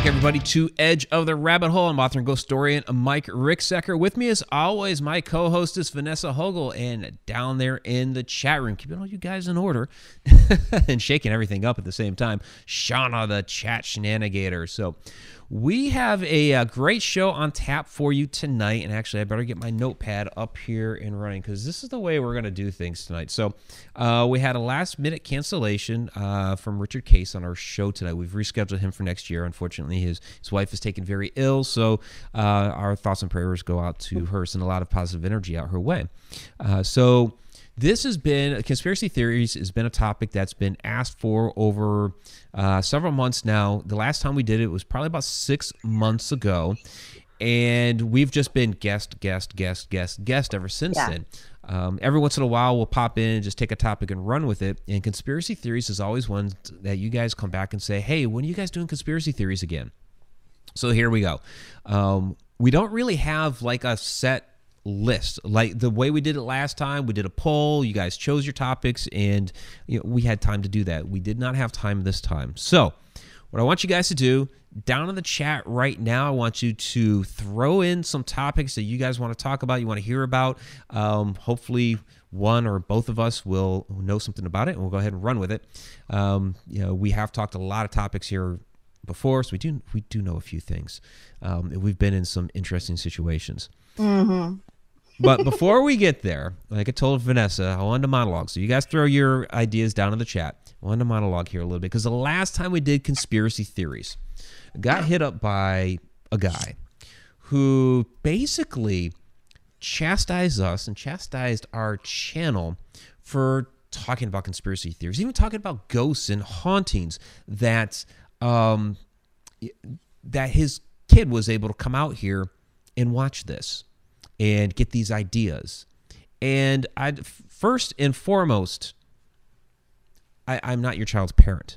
back, everybody, to Edge of the Rabbit Hole. I'm author and ghost historian Mike Ricksecker. With me, as always, my co host is Vanessa Hogel, and down there in the chat room, keeping all you guys in order and shaking everything up at the same time, Shauna, the chat shenanigator. So, we have a, a, uh, great show on tap for you tonight. And actually, I better get my notepad up here and running because this is the way we're going to do things tonight. So, uh, we had a last minute cancellation uh, from Richard Case on our show tonight. We've rescheduled him for next year. Unfortunately, his, his wife is taken very ill. So, uh, our thoughts and prayers go out to her, send a lot of positive energy out her way. Uh, so, this has been conspiracy theories has been a topic that's been asked for over uh, several months now. The last time we did it was probably about six months ago, and we've just been guest, guest, guest, guest, guest ever since yeah. then. Um, every once in a while, we'll pop in, and just take a topic and run with it. And conspiracy theories is always one that you guys come back and say, "Hey, when are you guys doing conspiracy theories again?" So here we go. Um, we don't really have like a set list. Like the way we did it last time we did a poll you guys chose your topics and you know, we had time to do that. We did not have time this time. So what i want you guys to do down in the chat right now i want you to throw in some topics that you guys want to talk about you want to hear about. Um, hopefully one or both of us will know something about it and we'll go ahead and run with it. Um, you know we have talked a lot of topics here before so we do we do know a few things. Um, we've been in some interesting situations. Mm-hmm but before we get there, like I told Vanessa, I wanted to monologue. So you guys throw your ideas down in the chat. I wanted to monologue here a little bit because the last time we did conspiracy theories, got hit up by a guy who basically chastised us and chastised our channel for talking about conspiracy theories, even talking about ghosts and hauntings that um, that his kid was able to come out here and watch this and get these ideas. And I first and foremost, I, I'm not your child's parent.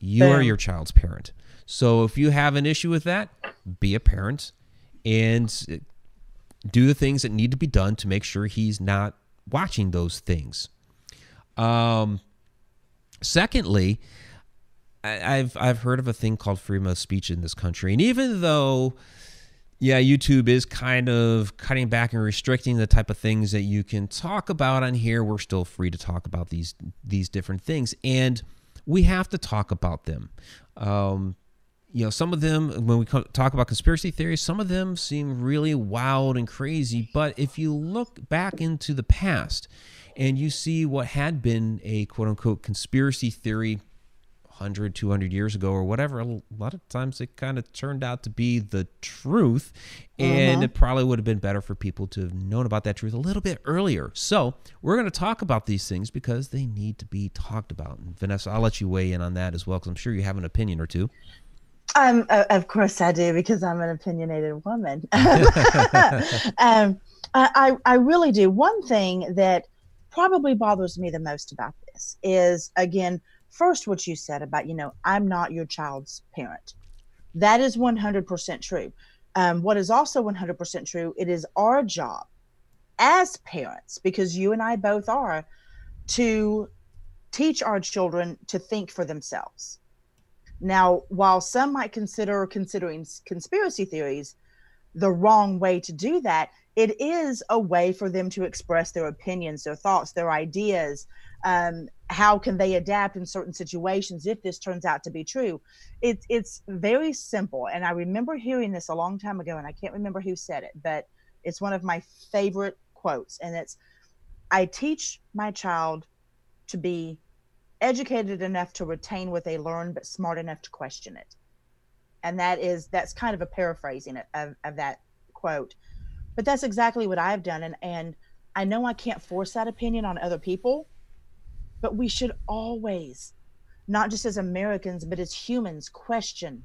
You are your child's parent. So if you have an issue with that, be a parent and do the things that need to be done to make sure he's not watching those things. Um, secondly, I, I've I've heard of a thing called freedom of speech in this country, and even though yeah, YouTube is kind of cutting back and restricting the type of things that you can talk about on here. We're still free to talk about these these different things, and we have to talk about them. Um, you know, some of them, when we talk about conspiracy theories, some of them seem really wild and crazy. But if you look back into the past and you see what had been a quote unquote conspiracy theory 100, 200 years ago or whatever, a lot of times it kind of turned out to be the truth. And uh-huh. it probably would have been better for people to have known about that truth a little bit earlier. So we're going to talk about these things because they need to be talked about. And Vanessa, I'll let you weigh in on that as well because I'm sure you have an opinion or two. Um, of course I do because I'm an opinionated woman. um, I, I really do. One thing that probably bothers me the most about this is, again, first what you said about you know i'm not your child's parent. That is 100% true. Um, what is also 100% true it is our job as parents because you and i both are to teach our children to think for themselves. Now while some might consider considering conspiracy theories the wrong way to do that it is a way for them to express their opinions their thoughts their ideas um, how can they adapt in certain situations if this turns out to be true. It's it's very simple and i remember hearing this a long time ago and i can't remember who said it but it's one of my favorite quotes and it's i teach my child to be educated enough to retain what they learn but smart enough to question it and that is that's kind of a paraphrasing of, of that quote but that's exactly what i've done and and i know i can't force that opinion on other people but we should always, not just as Americans, but as humans, question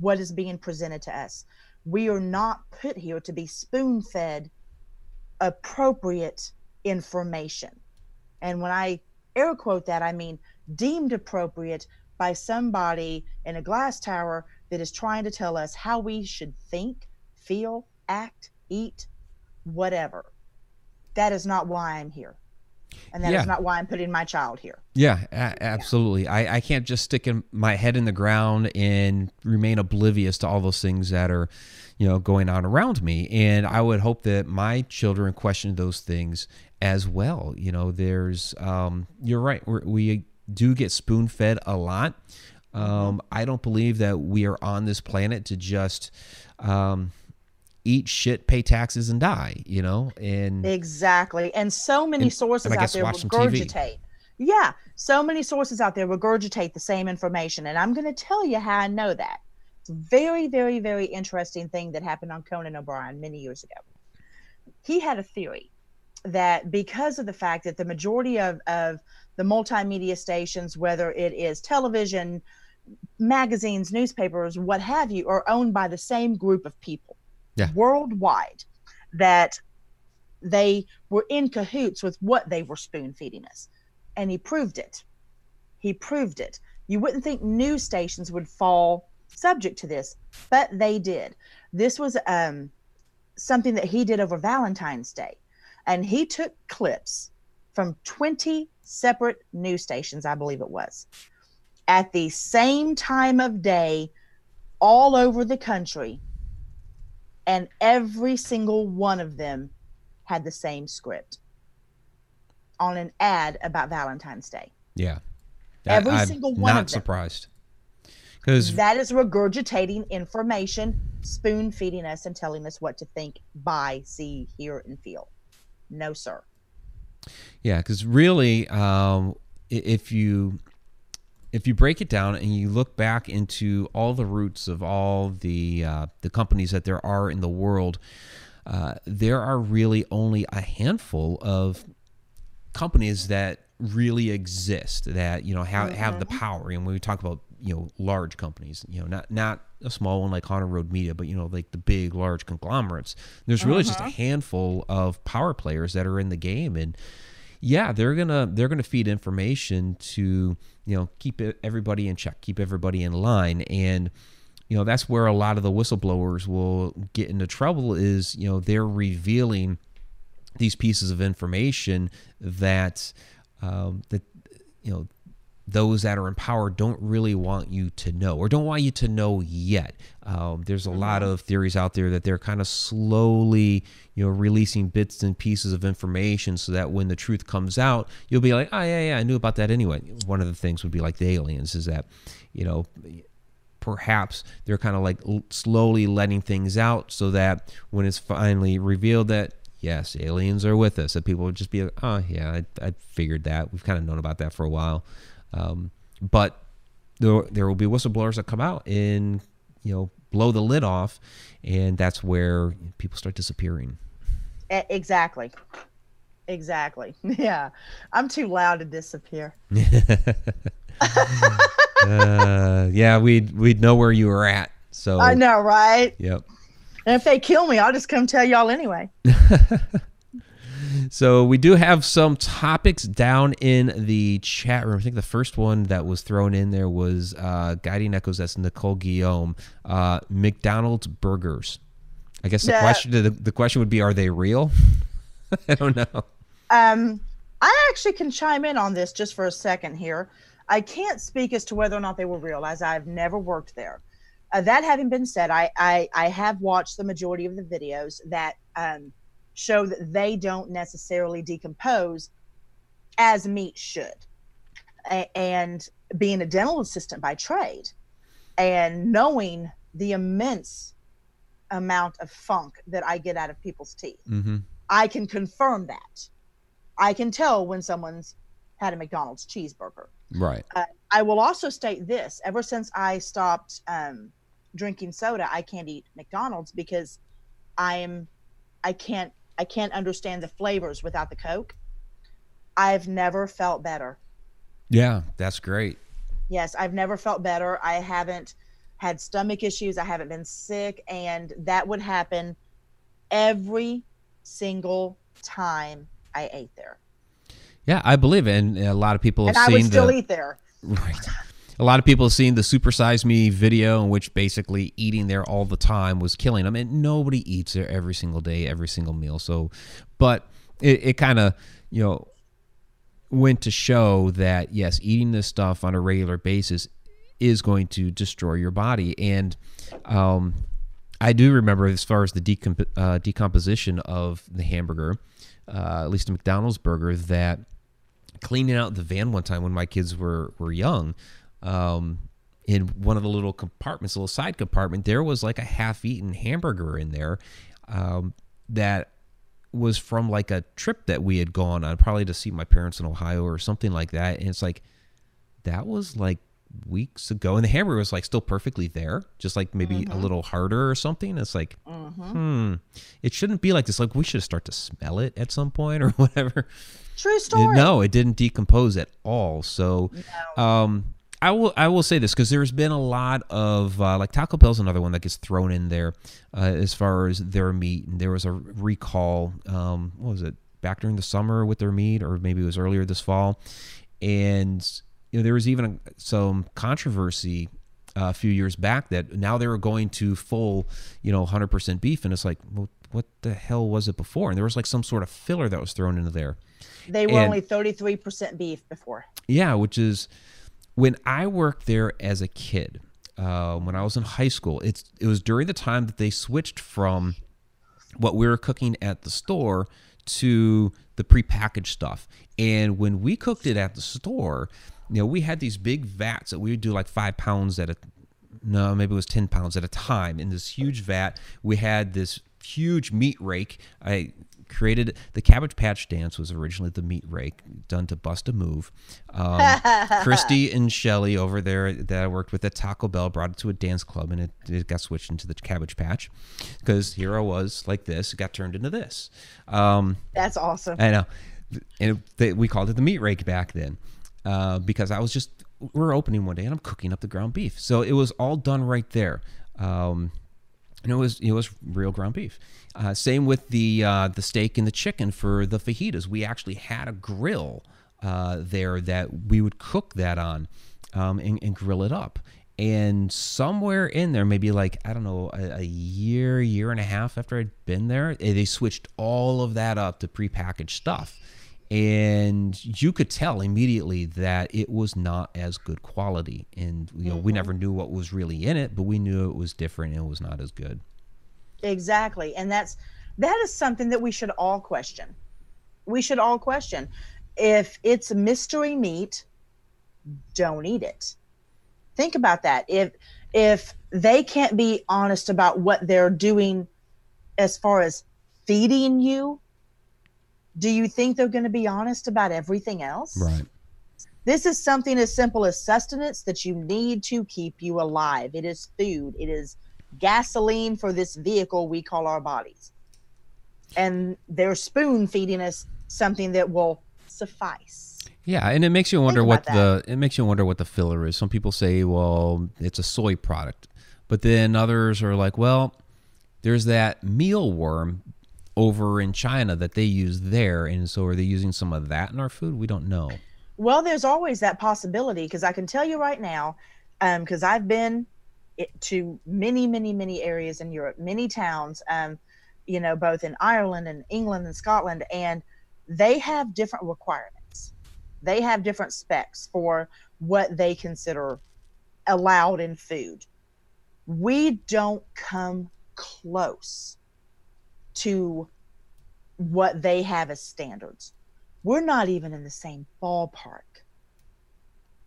what is being presented to us. We are not put here to be spoon fed appropriate information. And when I air quote that, I mean deemed appropriate by somebody in a glass tower that is trying to tell us how we should think, feel, act, eat, whatever. That is not why I'm here. And that is Yeah. not why I'm putting my child here. Yeah, a- absolutely. I, I can't just stick in my head in the ground and remain oblivious to all those things that are, you know, going on around me. And I would hope that my children question those things as well. You know, there's, um, you're right. We're, we do get spoon fed a lot. Um, I don't believe that we are on this planet to just um, eat shit, pay taxes, and die. You know, and Exactly. And so many And- sources and out there watch some TV. regurgitate. Yeah. So many sources out there regurgitate the same information. And I'm going to tell you how I know that. It's a very, very, very interesting thing that happened on Conan O'Brien many years ago. He had a theory that because of the fact that the majority of, of the multimedia stations, whether it is television, magazines, newspapers, what have you, are owned by the same group of people Yeah. worldwide, that they were in cahoots with what they were spoon feeding us. And he proved it. He proved it. You wouldn't think news stations would fall subject to this, but they did. This was um, something that he did over Valentine's Day. And he took clips from 20 separate news stations, I believe it was, at the same time of day, all over the country. And every single one of them had the same script on an ad about Valentine's Day. yeah, Every I'm single one not of them. Not surprised because That is regurgitating information, spoon feeding us, and telling us what to think, buy, see, hear, and feel. No, sir. Yeah, because really, um, if you if you break it down and you look back into all the roots of all the uh, the companies that there are in the world, uh, there are really only a handful of companies that really exist that you know have have the power. And when we talk about you know large companies, you know not not a small one like Haunted Road Media, but you know like the big large conglomerates. There's really just a handful of power players that are in the game, and yeah, they're gonna they're gonna feed information to you know keep everybody in check, keep everybody in line, and you know that's where a lot of the whistleblowers will get into trouble. Is you know they're revealing these pieces of information that um, that you know those that are in power don't really want you to know or don't want you to know yet. Um, there's a mm-hmm. lot of theories out there that they're kind of slowly, you know, releasing bits and pieces of information so that when the truth comes out, you'll be like, oh yeah, yeah, I knew about that anyway. One of the things would be like the aliens is that, you know, perhaps they're kind of like l- slowly letting things out so that when it's finally revealed that yes aliens are with us that people would just be like oh yeah i, I figured that we've kind of known about that for a while um, but there, there will be whistleblowers that come out and you know blow the lid off and that's where people start disappearing exactly. Exactly. Yeah. I'm too loud to disappear. uh, yeah we'd we'd know where you were at so I know, right? yep And if they kill me, I'll just come tell y'all anyway. So we do have some topics down in the chat room. I think the first one that was thrown in there was uh, Guiding Echoes. That's Nicole Guillaume. Uh, McDonald's burgers. I guess the Yeah. question the, the question would be, are they real? I don't know. Um, I actually can chime in on this just for a second here. I can't speak as to whether or not they were real, as I've never worked there. Uh, that having been said, I, I I have watched the majority of the videos that um, show that they don't necessarily decompose as meat should. A- and being a dental assistant by trade, and knowing the immense amount of funk that I get out of people's teeth. Mm-hmm. I can confirm that. I can tell when someone's had a McDonald's cheeseburger. Right. I will also state this: ever since I stopped um, drinking soda, I can't eat McDonald's because I'm I can't I can't understand the flavors without the Coke. I've never felt better. Yeah, that's great. Yes, I've never felt better. I haven't had stomach issues. I haven't been sick, and that would happen every single time I ate there. Yeah, I believe it. And a lot of people have seen. And I would still the eat there. right. A lot of people have seen the Supersize Me video in which basically eating there all the time was killing them, and nobody eats there every single day, every single meal. So, but it, it kind of you know went to show that yes, eating this stuff on a regular basis is going to destroy your body. And um, I do remember, as far as the decomp- uh, decomposition of the hamburger, uh, at least a McDonald's burger, that cleaning out the van one time when my kids were were young. Um, in one of the little compartments, a little side compartment, there was like a half-eaten hamburger in there um, that was from like a trip that we had gone on, probably to see my parents in Ohio or something like that. And it's like that was like weeks ago, and the hamburger was like still perfectly there, just like maybe Mm-hmm. a little harder or something. It's like, mm-hmm. it shouldn't be like this. Like we should start to smell it at some point or whatever. True story. No, it didn't decompose at all. So, um, I will I will say this because there's been a lot of uh, like Taco Bell's another one that gets thrown in there uh, as far as their meat. And there was a recall. Um, what was it? Back during the summer with their meat, or maybe it was earlier this fall. And you know there was even a, some controversy uh, a few years back that now they were going to full, you know, 100% beef, and it's like, well, what the hell was it before? And there was like some sort of filler that was thrown into there. They were And- only 33% beef before. Yeah, which is when I worked there as a kid. Uh, when I was in high school, it's it was during the time that they switched from what we were cooking at the store to the prepackaged stuff. And when we cooked it at the store, you know, we had these big vats that we would do like five pounds at a no, maybe it was 10 pounds at a time in this huge vat. We had this huge meat rake. I created the Cabbage Patch Dance was originally the meat rake done to bust a move. Um, Christy and Shelly over there that I worked with at Taco Bell brought it to a dance club and it, it got switched into the Cabbage Patch because here I was like this, it got turned into this. Um, That's awesome. I know. And it, they, we called it the meat rake back then uh, because I was just, we're opening one day and I'm cooking up the ground beef. So it was all done right there. Um, and it was it was real ground beef. Uh, same with the uh, the steak and the chicken for the fajitas. We actually had a grill uh, there that we would cook that on um, and, and grill it up. And somewhere in there, maybe like I don't know, a, a year, year and a half after I'd been there, eh, they switched all of that up to prepackaged stuff and you could tell immediately that it was not as good quality and you know we mm-hmm. never knew what was really in it but we knew it was different and it was not as good Exactly. And that's that is something that we should all question. We should all question. If it's mystery meat, don't eat it. Think about that. If if they can't be honest about what they're doing as far as feeding you, do you think they're going to be honest about everything else? right This is something as simple as sustenance that you need to keep you alive. It is food. It is gasoline for this vehicle we call our bodies. And they're spoon feeding us something that will suffice. yeah and it makes you wonder what about the it makes you wonder what the filler is some people say well it's a soy product but then others are like well there's that mealworm over in china that they use there and so are they using some of that in our food we don't know Well, there's always that possibility because I can tell you right now, because I've been to many, many, many areas in Europe, many towns, um, you know, both in Ireland and England and Scotland, and they have different requirements. They have different specs for what they consider allowed in food. We don't come close to what they have as standards. We're not even in the same ballpark.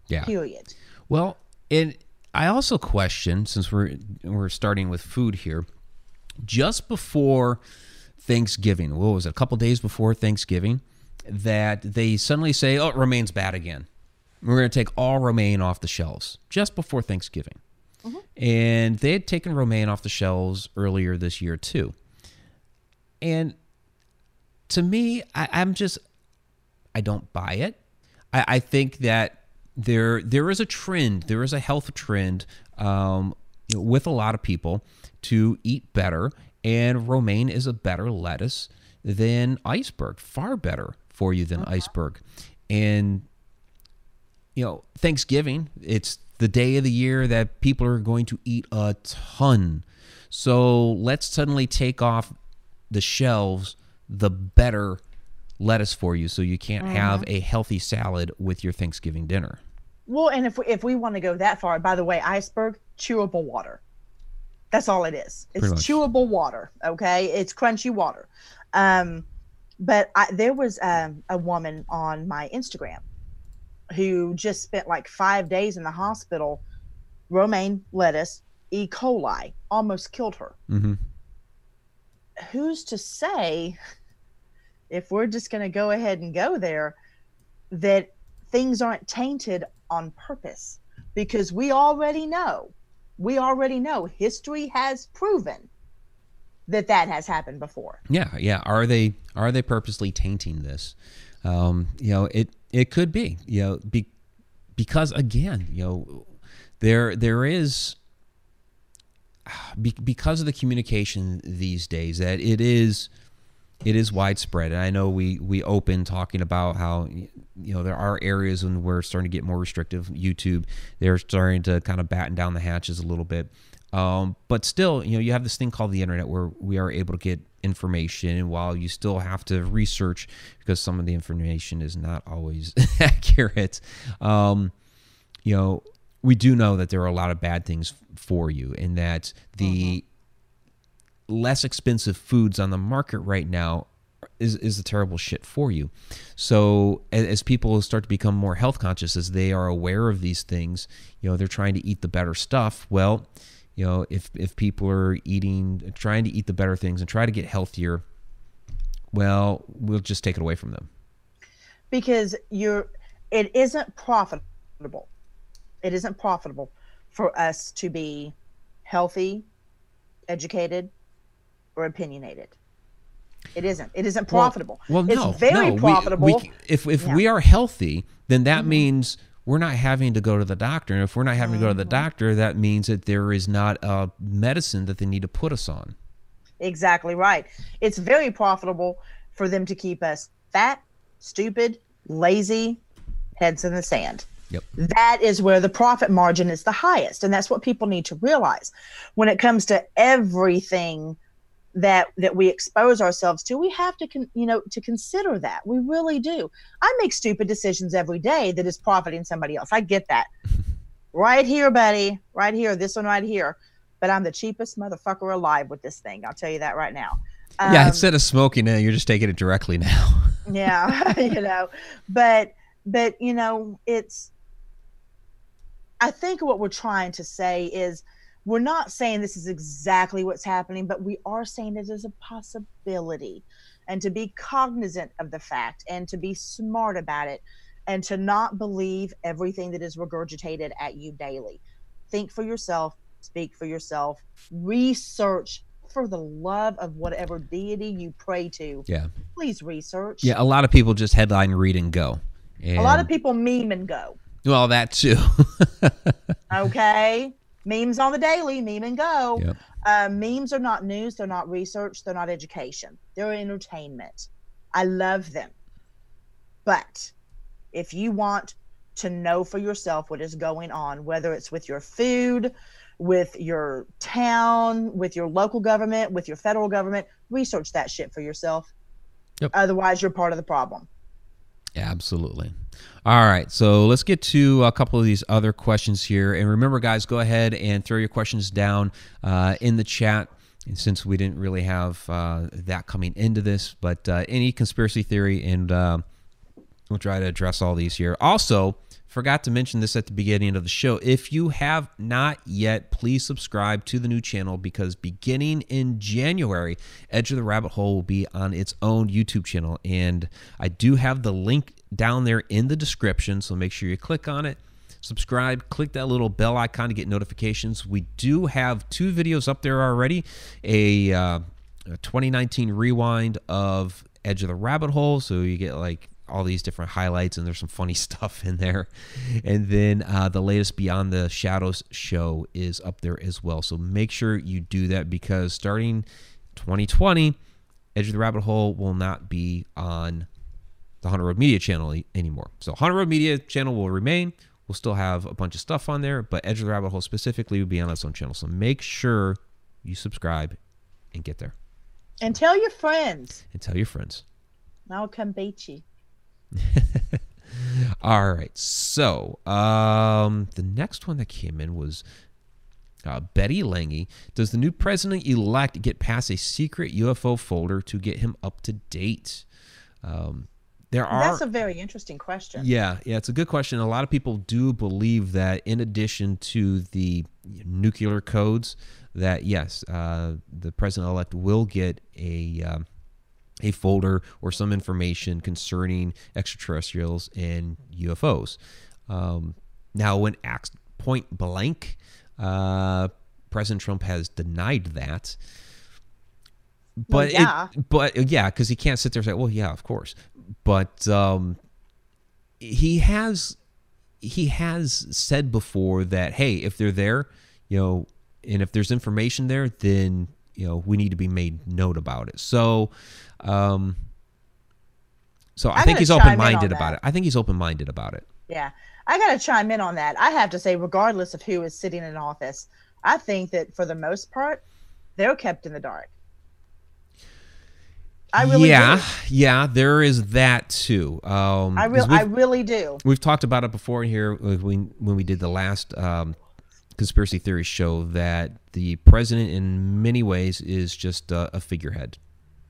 yeah Period. Well, and I also question since we're we're starting with food here, just before Thanksgiving, what was it? A couple days before Thanksgiving, that they suddenly say, "Oh, romaine's bad again. We're going to take all romaine off the shelves." Just before Thanksgiving, mm-hmm. and they had taken romaine off the shelves earlier this year too. And to me, I, I'm just I don't buy it. I, I think that there there is a trend, there is a health trend um, you know, with a lot of people to eat better, and romaine is a better lettuce than iceberg, far better for you than iceberg. And you know, Thanksgiving, it's the day of the year that people are going to eat a ton. So let's suddenly take off the shelves the better lettuce for you, so you can't have a healthy salad with your Thanksgiving dinner. Well, and if we, if we want to go that far, by the way, iceberg chewable water. That's all it is. It's chewable water. Okay, it's crunchy water. Um, but I, there was um, a woman on my Instagram who just spent like five days in the hospital. Romaine lettuce, E. coli, almost killed her. hmm Who's to say, if we're just going to go ahead and go there, that things aren't tainted on purpose? Because we already know, we already know history has proven that that has happened before. Yeah, yeah. Are they are they purposely tainting this? Um, you know, it it could be. You know, be, because again, you know, there there is be, because of the communication these days that it is it is widespread. And i know we we open talking about how you know there are areas when we're starting to get more restrictive. Youtube they're starting to kind of batten down the hatches a little bit. Um, but still you know you have this thing called the internet where we are able to get information and while you still have to research because some of the information is not always accurate. Um, you know we do know that there are a lot of bad things for you and that the mm-hmm. less expensive foods on the market right now is, is the terrible shit for you. So as, as people start to become more health conscious, as they are aware of these things, you know, they're trying to eat the better stuff. Well, you know, if, if people are eating, trying to eat the better things and try to get healthier, well, we'll just take it away from them. because you're it isn't profitable it isn't profitable for us to be healthy educated or opinionated it isn't it isn't profitable Well, no, it's very no. Profitable We, if if Yeah. we are healthy, then that mm-hmm. means we're not having to go to the doctor. And if we're not having to go to the mm-hmm. doctor, that means that there is not a medicine that they need to put us on. exactly right it's very profitable for them to keep us fat stupid lazy heads in the sand Yep. that is where the profit margin is the highest and that's what people need to realize. When it comes to everything that that we expose ourselves to we have to con, you know to consider that. We really do. I make stupid decisions every day that is profiting somebody else. I get that. Right here buddy. Right here. This one right here. But i'm the cheapest motherfucker alive with this thing. I'll tell you that right now. Yeah, Um, instead of smoking it, you're just taking it directly now. yeah you know. But but you know it's i think what we're trying to say is we're not saying this is exactly what's happening but we are saying it is a possibility and to be cognizant of the fact and to be smart about it and to not believe everything that is regurgitated at you daily think for yourself speak for yourself research for the love of whatever deity you pray to yeah, please research yeah. A lot of people just headline, read, and go. And, a lot of people meme and go. Well, that too. Okay. Memes on the daily, meme and go. Yep. Uh, memes are not news. They're not research. They're not education. They're entertainment. I love them. But if you want to know for yourself what is going on, whether it's with your food, with your town, with your local government, with your federal government, research that shit for yourself. Yep. Otherwise, you're part of the problem. Absolutely. All right, so let's get to a couple of these other questions here. And remember, guys, go ahead and throw your questions down uh, in the chat. And since we didn't really have uh, that coming into this, but uh, any conspiracy theory, and uh, we'll try to address all these here. Also, forgot to mention this at the beginning of the show. If you have not yet, please subscribe to the new channel because beginning in January, Edge of the Rabbit Hole will be on its own YouTube channel. And I do have the link down there in the description, so make sure you click on it. Subscribe, click that little bell icon to get notifications. We do have two videos up there already a, uh, a 2019 rewind of Edge of the Rabbit Hole, so you get like all these different highlights and there's some funny stuff in there. And then uh, the latest beyond the shadows show is up there as well. So make sure you do that because starting 2020 edge of the rabbit hole will not be on the haunted road media channel e- anymore. So haunted road media channel will remain. We'll still have a bunch of stuff on there but edge of the rabbit hole specifically will be on its own channel. So make sure you subscribe and get there. And tell your friends. and tell your friends. I'll come beat you. All right. So, um, the next one that came in was uh, Betty Lange. Does the new president elect get passed a secret UFO folder to get him up to date? Um, there are. That's a very interesting question. Yeah, yeah, it's a good question. A lot of people do believe that, in addition to the nuclear codes, that yes, uh, the president elect will get a. Um, a folder or some information concerning extraterrestrials and UFOs. Um, now, when asked point blank, uh, President Trump has denied that. But Well, yeah. it, but yeah, because he can't sit there and say, "Well, yeah, of course." But um, he has he has said before that, hey, if they're there, you know, and if there's information there, then you know we need to be made note about it. So, um, so I, I think he's chime in on open minded about it. I think he's open minded about it. Yeah. I got to chime in on that. I have to say, regardless of who is sitting in office, I think that for the most part, they're kept in the dark. I really yeah, do. yeah, there is that too. Um, I, re- I really do. We've talked about it before here when when we did the last um, conspiracy theories show that the president, in many ways, is just a, a figurehead.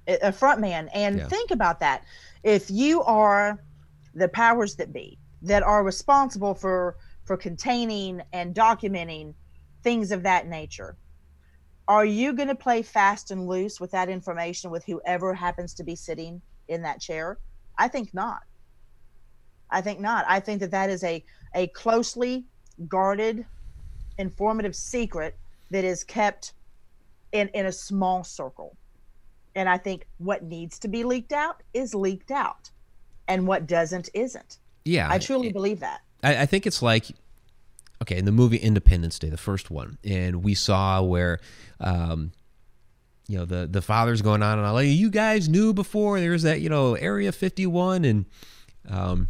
a front man. And Yeah. think about that. If you are the powers that be that are responsible for for containing and documenting things of that nature are you going to play fast and loose with that information with whoever happens to be sitting in that chair? I think not. I think not. I think that that is a a closely guarded informative secret that is kept in in a small circle and I think what needs to be leaked out is leaked out, and what doesn't isn't. Yeah, I truly believe that. I, I think it's like okay in the movie Independence Day, the first one, and we saw where. Um, you know the the father's going on and all you guys knew before there's that you know area 51 and um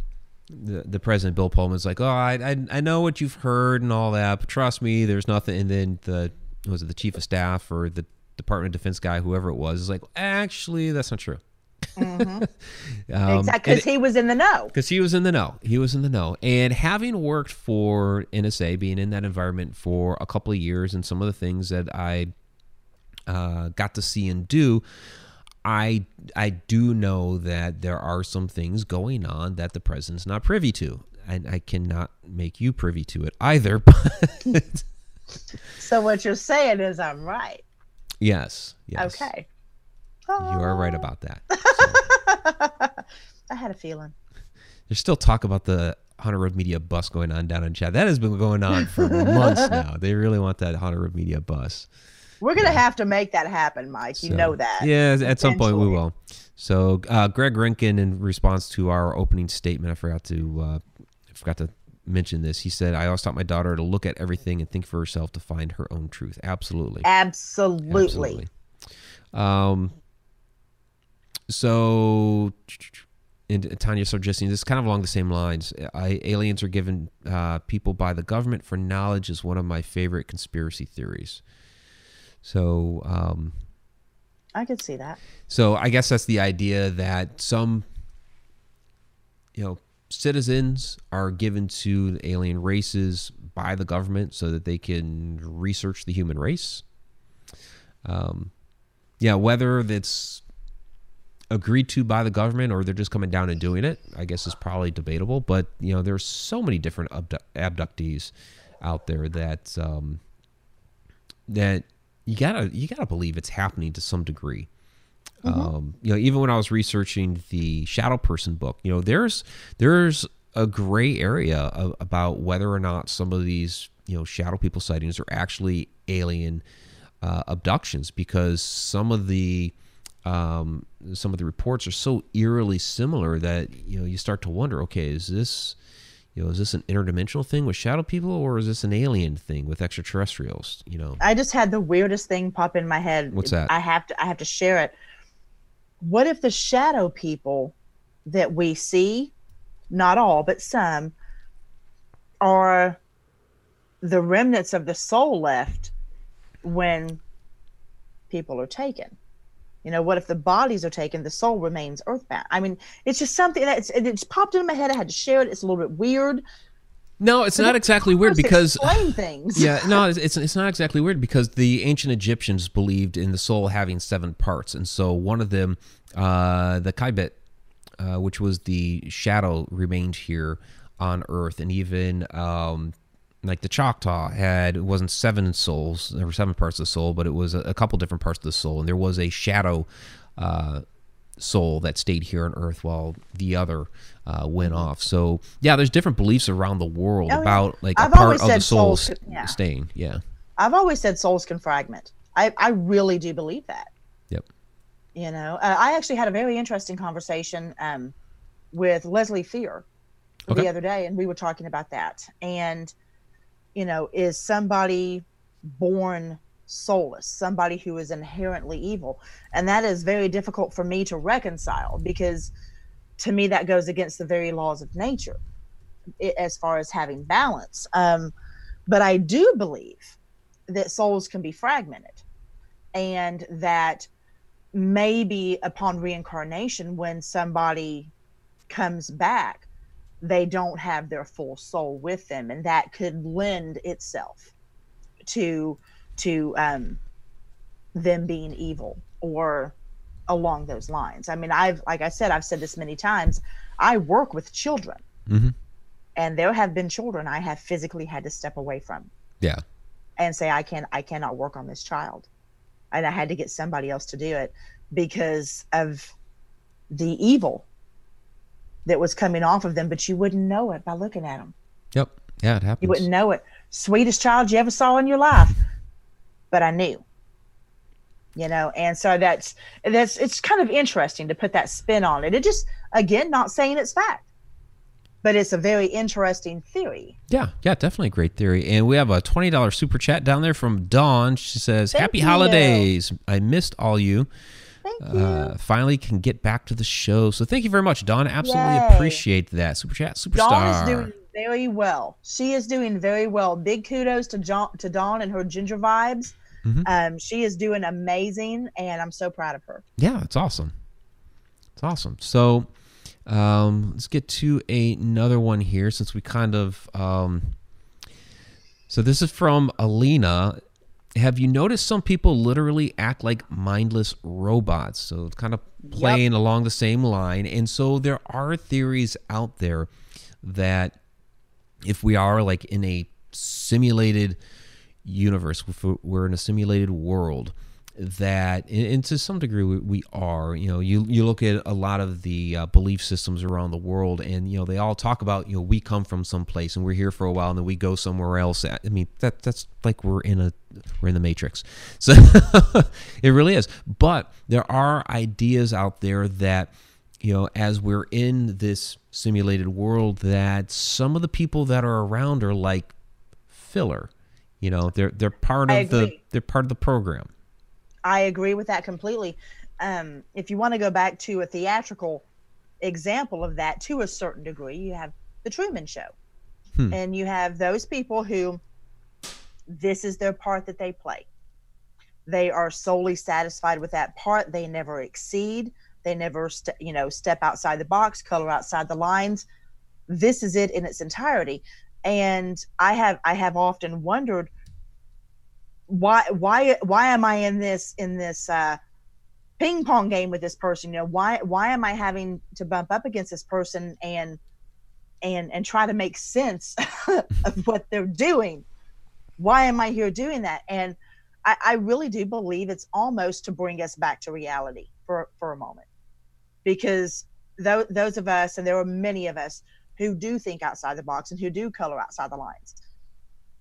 the, the president bill pullman's like oh I, I i know what you've heard and all that but trust me there's nothing and then the was it the chief of staff or the department of defense guy whoever it was is like actually that's not true um, exactly, because he was in the know. because he was in the know. He was in the know. And having worked for NSA, being in that environment for a couple of years, and some of the things that I uh, got to see and do, I I do know that there are some things going on that the president's not privy to. And I cannot make you privy to it either. But So what you're saying is I'm right. yes, yes, Okay. you are right oh. about that. I had a feeling. There's still talk about the Haunted Road Media bus going on down in chat. That has been going on for months now. They really want that Haunted Road Media bus. We're gonna have to make that happen, Mike. You So, know that. Yeah, at some point we will. So, uh, Greg Rinkin, in response to our opening statement, I forgot to uh, I forgot to mention this. He said, "I always taught my daughter to look at everything and think for herself to find her own truth." Absolutely, Absolutely. absolutely. Um. So, and Tanya Sargissi, this is kind of along the same lines. I, aliens are given uh, people by the government for knowledge is one of my favorite conspiracy theories. So, um, I could see that. so I guess that's the idea that some, you know, citizens are given to the alien races by the government so that they can research the human race. Um, yeah, whether that's agreed to by the government or they're just coming down and doing it, I guess is probably debatable. But you know, there's so many different abdu- abductees out there that um, that you gotta you gotta believe it's happening to some degree. Um, you know, even when I was researching the Shadow Person book, you know, there's there's a gray area of, about whether or not some of these you know shadow people sightings are actually alien uh, abductions because some of the um, some of the reports are so eerily similar that you know you start to wonder, okay, is this you know is this an interdimensional thing with shadow people or is this an alien thing with extraterrestrials? You know, I just had the weirdest thing pop in my head. What's that? I have to I have to share it. What if the shadow people that we see, not all, but some, are the remnants of the soul left when people are taken? You know, what if the bodies are taken, the soul remains earthbound? I mean, it's just something that's it just popped into my head. I had to share it. It's a little bit weird. No, it's not exactly weird because explain things. yeah, no, it's, it's it's not exactly weird because the ancient Egyptians believed in the soul having seven parts, and so one of them, uh, the Khaibit, uh, which was the shadow, remained here on Earth, and even um, like the Choctaw had it wasn't seven souls, there were seven parts of the soul, but it was a, a couple different parts of the soul, and there was a shadow. Uh, soul that stayed here on earth while the other uh, went Mm-hmm. off so yeah there's different beliefs around the world Oh, yeah. about like I've a part of the soul souls yeah. staying yeah I've always said souls can fragment. I, I really do believe that. Yep. You know, uh, I actually had a very interesting conversation um, with Leslie Fear Okay. the other day, and we were talking about that. And, you know, is somebody born soulless, somebody who is inherently evil? And that is very difficult for me to reconcile because to me, that goes against the very laws of nature as far as having balance. Um, but I do believe that souls can be fragmented and that maybe upon reincarnation when somebody comes back they don't have their full soul with them and that could lend itself to to um them being evil or along those lines. I mean i've like i said i've said this many times i work with children. Mhm. and there have been children i have physically had to step away from. Yeah. And say i can i cannot work on this child. And i had to get somebody else to do it because of the evil that was coming off of them but you wouldn't know it by looking at them yep. Yeah it happens. You wouldn't know it. Sweetest child you ever saw in your life but i knew. You know and so that's that's it's kind of interesting to put that spin on it. It just again not saying it's fact but it's a very interesting theory. Yeah. Yeah definitely a great theory. And we have a $20 super chat down there from dawn. She says Thank happy you. holidays. I missed all you thank you uh, finally can get back to the show so thank you very much dawn absolutely Yay. appreciate that super chat superstar Dawn is doing very well. She is doing very well. Big kudos to John, to Dawn and her ginger vibes. Mhm. Um, she is doing amazing, and I'm so proud of her. Yeah, it's awesome. It's awesome. So um, let's get to another one here since we kind of. Um, so this is from Alina. Have you noticed some people literally act like mindless robots? So it's kind of playing along the same line. And so there are theories out there that if we are like in a simulated universe, if we're in a simulated world, that and to some degree we, we are. You know, you you look at a lot of the uh, belief systems around the world, and you know they all talk about you know we come from some place and we're here for a while, and then we go somewhere else. I mean that that's like we're in a we're in the matrix. So it really is. But there are ideas out there that you know, as we're in this simulated world, that some of the people that are around are like filler. You know, they're they're part of the they're part of the program. I agree with that completely. Um, if you want to go back to a theatrical example of that to a certain degree, you have the Truman Show, Hmm. and you have those people who this is their part that they play. They are solely satisfied with that part. They never exceed. They never, st- you know, step outside the box, color outside the lines. This is it in its entirety. And I have, I have often wondered why, why, why am I in this, in this, uh, ping pong game with this person? You know, why, why am I having to bump up against this person and, and, and try to make sense of what they're doing? Why am I here doing that? And I, I really do believe it's almost to bring us back to reality for, for a moment. Because those, those of us, and there are many of us who do think outside the box and who do color outside the lines,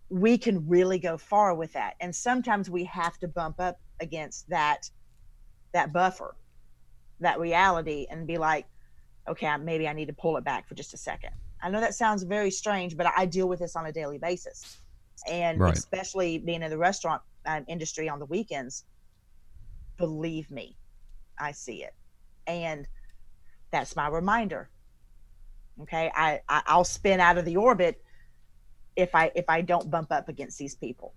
we can really go far with that. And sometimes we have to bump up against that that buffer, that reality, and be like, okay, maybe I need to pull it back for just a second. I know that sounds very strange, but I deal with this on a daily basis. And Right. especially being in the restaurant um, industry on the weekends, believe me, I see it. And that's my reminder. Okay. I, I I'll spin out of the orbit if I if I don't bump up against these people.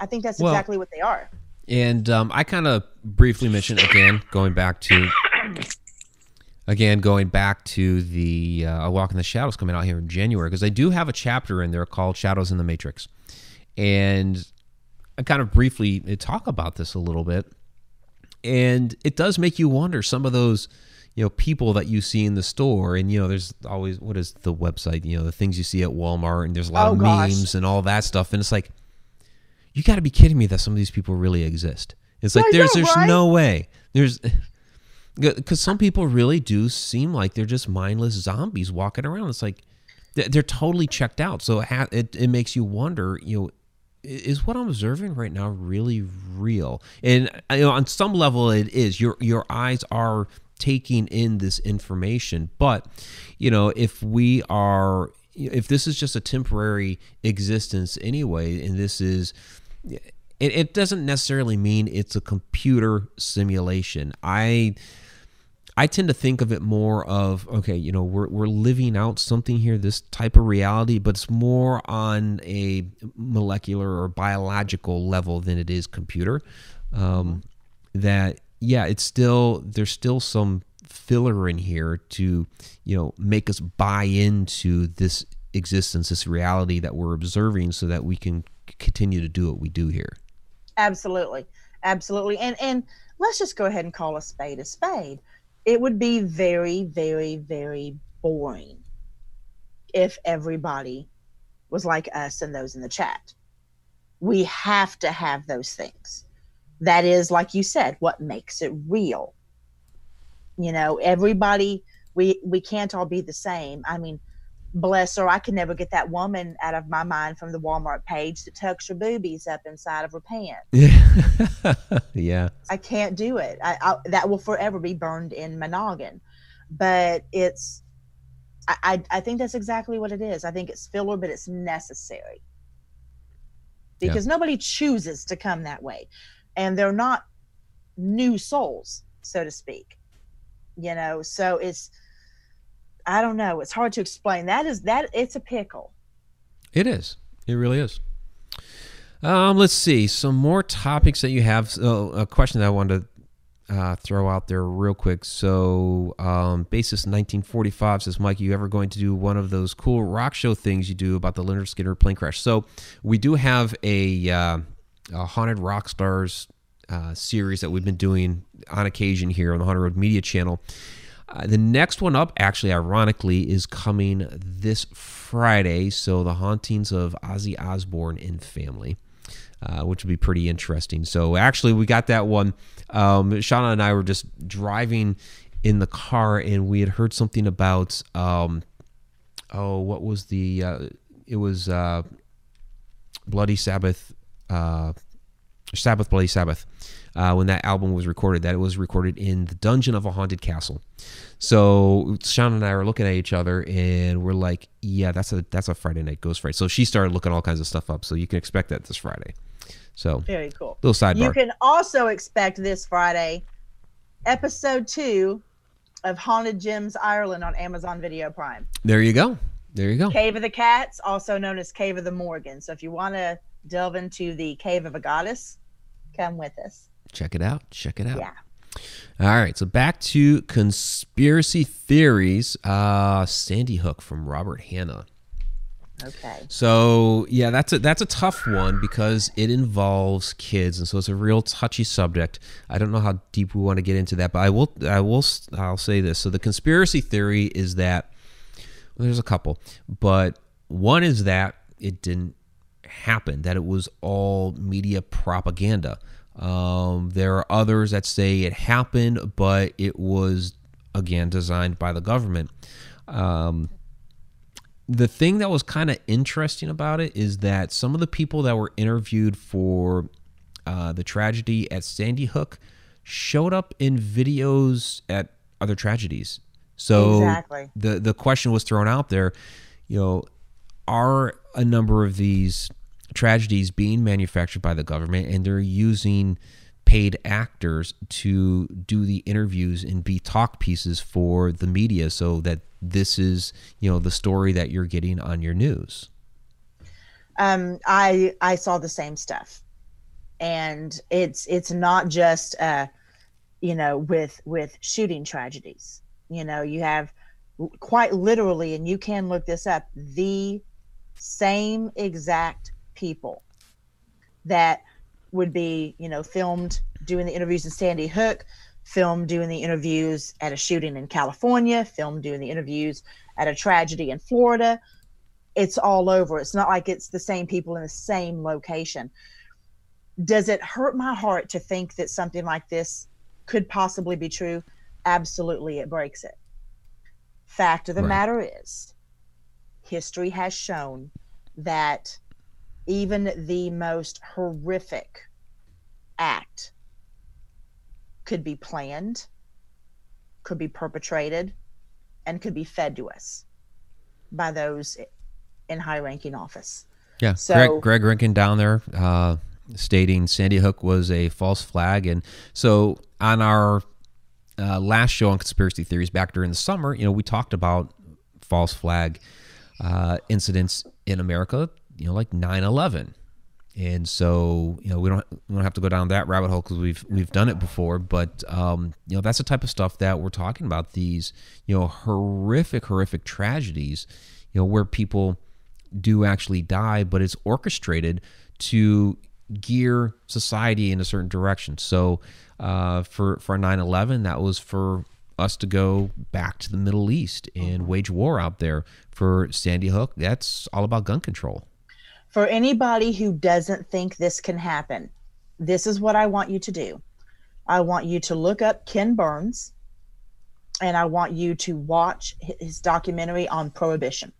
I think that's Well- exactly what they are. And um, I kind of briefly mentioned again, going back to again going back to the uh, A Walk in the Shadows coming out here in January because I do have a chapter in there called Shadows in the Matrix, and I kind of briefly talk about this a little bit, and it does make you wonder some of those you know people that you see in the store and you know there's always what is the website you know the things you see at walmart and there's a lot Oh, of gosh. memes and all that stuff and it's like you got to be kidding me that some of these people really exist it's like I there's know, there's right? no way there's because some people really do seem like they're just mindless zombies walking around it's like they're they're totally checked out so it, ha- it, it makes you wonder you know is what I'm observing right now really real? And you know, on some level, it is. Your your eyes are taking in this information, but you know, if we are, if this is just a temporary existence anyway, and this is. It, it doesn't necessarily mean it's a computer simulation. I I tend to think of it more of okay, you know, we're we're living out something here, this type of reality, but it's more on a molecular or biological level than it is computer. Um, that yeah, it's still there's still some filler in here to you know make us buy into this existence, this reality that we're observing, so that we can continue to do what we do here. Absolutely. Absolutely. And and let's just go ahead and call a spade a spade. It would be very, very, very boring if everybody was like us and those in the chat. We have to have those things. That is, like you said, what makes it real. You know, everybody we we can't all be the same. I mean, bless her, I can never get that woman out of my mind from the Walmart page that tucks her boobies up inside of her pants. yeah. yeah. I can't do it. I, I that will forever be burned in my noggin. But it's, I, I, I think that's exactly what it is. I think it's filler, but it's necessary Yeah. because nobody chooses to come that way, and they're not new souls, so to speak. You know, so it's, I don't know. It's hard to explain. That is that it's a pickle. It is. It really is. Um, let's see some more topics that you have. So, a question that I wanted to uh, throw out there real quick. So, um, Basis 1945 says, Mike, you ever going to do one of those cool rock show things you do about the Lynyrd Skynyrd plane crash? So, we do have a, uh, a haunted rock stars uh, series that we've been doing on occasion here on the Haunted Road Media channel. Uh, the next one up, actually, ironically, is coming this Friday. So, the hauntings of Ozzy Osbourne and family, uh, which would be pretty interesting. So, actually, we got that one. Um, Shauna and I were just driving in the car, and we had heard something about, um, oh, what was the? Uh, it was uh, Bloody Sabbath. Uh, Sabbath Bloody Sabbath uh, when that album was recorded that it was recorded in the dungeon of a haunted castle. So Sean and I are looking at each other and we're like yeah that's a that's a Friday night ghost Friday so she started looking all kinds of stuff up. So you can expect that this Friday. So Very cool. little sidebar. You can also expect this Friday, episode two of Haunted Gems Ireland on Amazon Video Prime. there you go. There you go. Cave of the Cats, also known as Cave of the Morrigan. So if you want to delve into the Cave of a Goddess, come with us. check it out check it out Yeah. all right so back to conspiracy theories uh Sandy Hook from Robert Hanna Okay. So yeah, that's a that's a tough one because it involves kids, and so it's a real touchy subject. I don't know how deep we want to get into that, but I will I will I'll say this. So the conspiracy theory is that well, there's a couple, but one is that it didn't happen, that it was all media propaganda. Um, there are others that say it happened, but it was again designed by the government. Um, the thing that was kind of interesting about it is that some of the people that were interviewed for uh, the tragedy at Sandy Hook showed up in videos at other tragedies. So Exactly. the the question was thrown out there, you know, are a number of these tragedies being manufactured by the government and they're using paid actors to do the interviews and be talk pieces for the media so that this is you know the story that you're getting on your news Um, I I saw the same stuff. and it's it's not just uh you know with with shooting tragedies you know you have quite literally and you can look this up the same exact people that would be you know filmed doing the interviews in sandy hook filmed doing the interviews at a shooting in california filmed doing the interviews at a tragedy in florida it's all over it's not like it's the same people in the same location does it hurt my heart to think that something like this could possibly be true? Absolutely, it breaks it. Fact of the right. matter is, history has shown that even the most horrific act could be planned, could be perpetrated, and could be fed to us by those in high ranking office. Yeah. So, Greg, Greg Rinkin down there, uh, stating Sandy Hook was a false flag. And so on our uh, last show on conspiracy theories back during the summer, you know, we talked about false flag uh, incidents in America, you know, like 9 11. And so, you know, we don't we don't have to go down that rabbit hole because we've we've done it before. But um, you know, that's the type of stuff that we're talking about. These, you know, horrific, horrific tragedies, you know, where people do actually die, but it's orchestrated to gear society in a certain direction. So uh, for for 9/11, that was for us to go back to the Middle East and mm-hmm. wage war out there. For Sandy Hook, that's all about gun control. For anybody who doesn't think this can happen, this is what I want you to do. I want you to look up Ken Burns and I want you to watch his documentary on prohibition.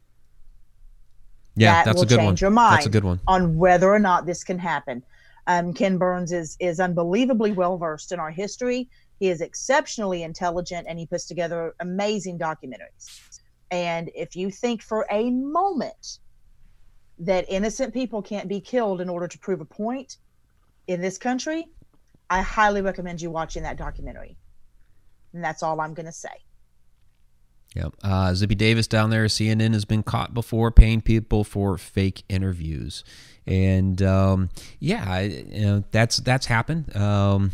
Yeah, that that's will a good change one. your mind that's a good one. on whether or not this can happen. Um, Ken Burns is is unbelievably well versed in our history. He is exceptionally intelligent, and he puts together amazing documentaries. And if you think for a moment that innocent people can't be killed in order to prove a point in this country, I highly recommend you watching that documentary. And that's all I'm going to say. Yep. Uh, Zippy Davis down there, CNN has been caught before paying people for fake interviews, and um, yeah, you know, that's that's happened. Um,